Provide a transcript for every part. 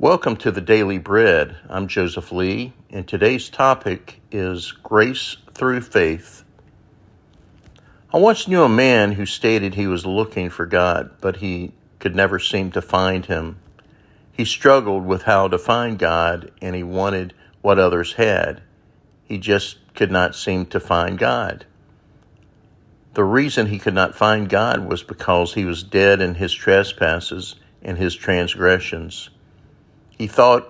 Welcome to the Daily Bread. I'm Joseph Lee, and today's topic is grace through faith. I once knew a man who stated he was looking for God, but he could never seem to find him. He struggled with how to find God, and he wanted what others had. He just could not seem to find God. The reason he could not find God was because he was dead in his trespasses and his transgressions. He thought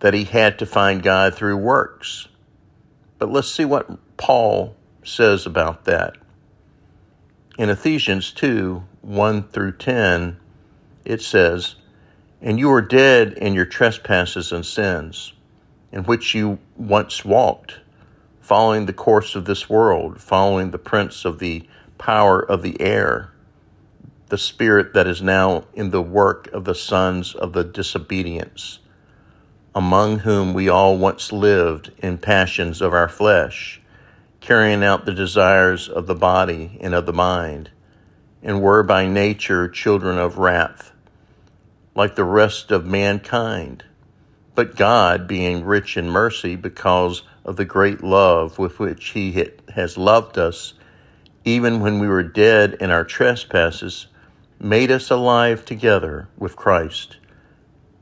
that he had to find God through works. But let's see what Paul says about that. In Ephesians 2 1 through 10, it says, And you are dead in your trespasses and sins, in which you once walked, following the course of this world, following the prince of the power of the air, the spirit that is now in the work of the sons of the disobedience among whom we all once lived in passions of our flesh, carrying out the desires of the body and of the mind, and were by nature children of wrath, like the rest of mankind. But God, being rich in mercy because of the great love with which He has loved us, even when we were dead in our trespasses, made us alive together with Christ.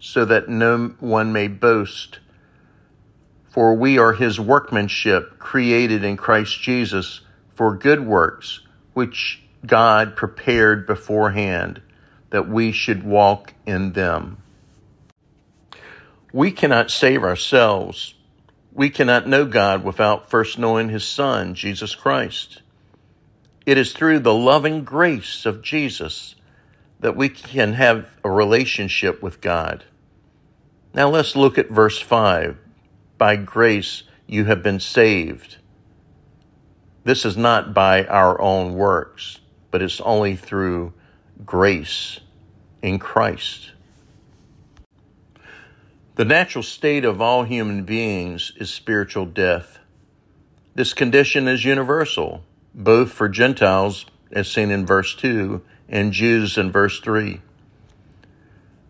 so that no one may boast. For we are his workmanship, created in Christ Jesus for good works, which God prepared beforehand that we should walk in them. We cannot save ourselves. We cannot know God without first knowing his Son, Jesus Christ. It is through the loving grace of Jesus that we can have a relationship with God. Now let's look at verse 5. By grace you have been saved. This is not by our own works, but it's only through grace in Christ. The natural state of all human beings is spiritual death. This condition is universal, both for Gentiles, as seen in verse 2, and Jews in verse 3.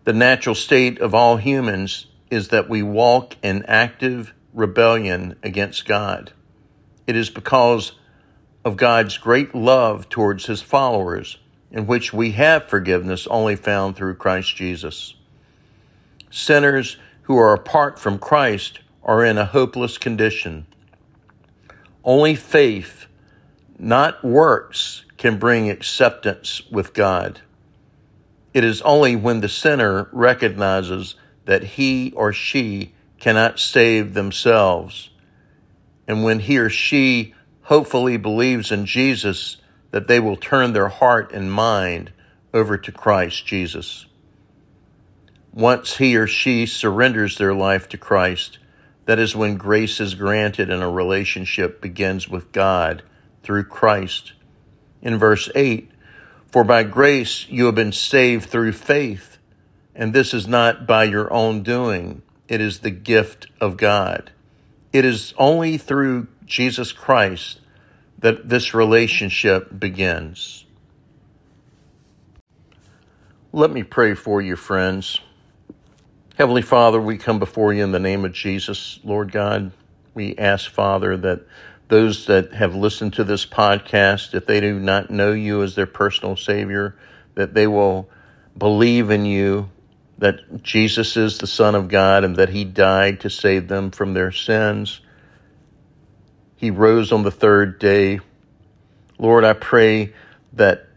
The natural state of all humans is that we walk in active rebellion against God. It is because of God's great love towards his followers, in which we have forgiveness only found through Christ Jesus. Sinners who are apart from Christ are in a hopeless condition. Only faith, not works, can bring acceptance with God. It is only when the sinner recognizes that he or she cannot save themselves, and when he or she hopefully believes in Jesus, that they will turn their heart and mind over to Christ Jesus. Once he or she surrenders their life to Christ, that is when grace is granted and a relationship begins with God through Christ. In verse 8, for by grace you have been saved through faith, and this is not by your own doing, it is the gift of God. It is only through Jesus Christ that this relationship begins. Let me pray for you, friends. Heavenly Father, we come before you in the name of Jesus, Lord God. We ask, Father, that those that have listened to this podcast, if they do not know you as their personal Savior, that they will believe in you, that Jesus is the Son of God, and that He died to save them from their sins. He rose on the third day. Lord, I pray that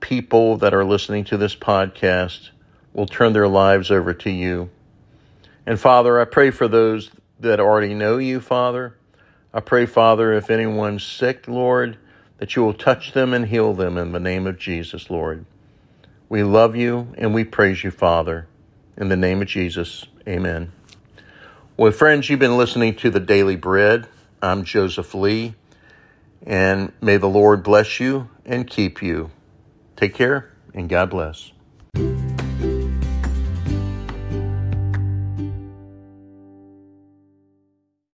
people that are listening to this podcast will turn their lives over to you. And Father, I pray for those that already know you, Father I pray, Father, if anyone's sick, Lord, that you will touch them and heal them in the name of Jesus, Lord. We love you and we praise you, Father. In the name of Jesus, amen. Well, friends, you've been listening to the Daily Bread. I'm Joseph Lee, and may the Lord bless you and keep you. Take care, and God bless.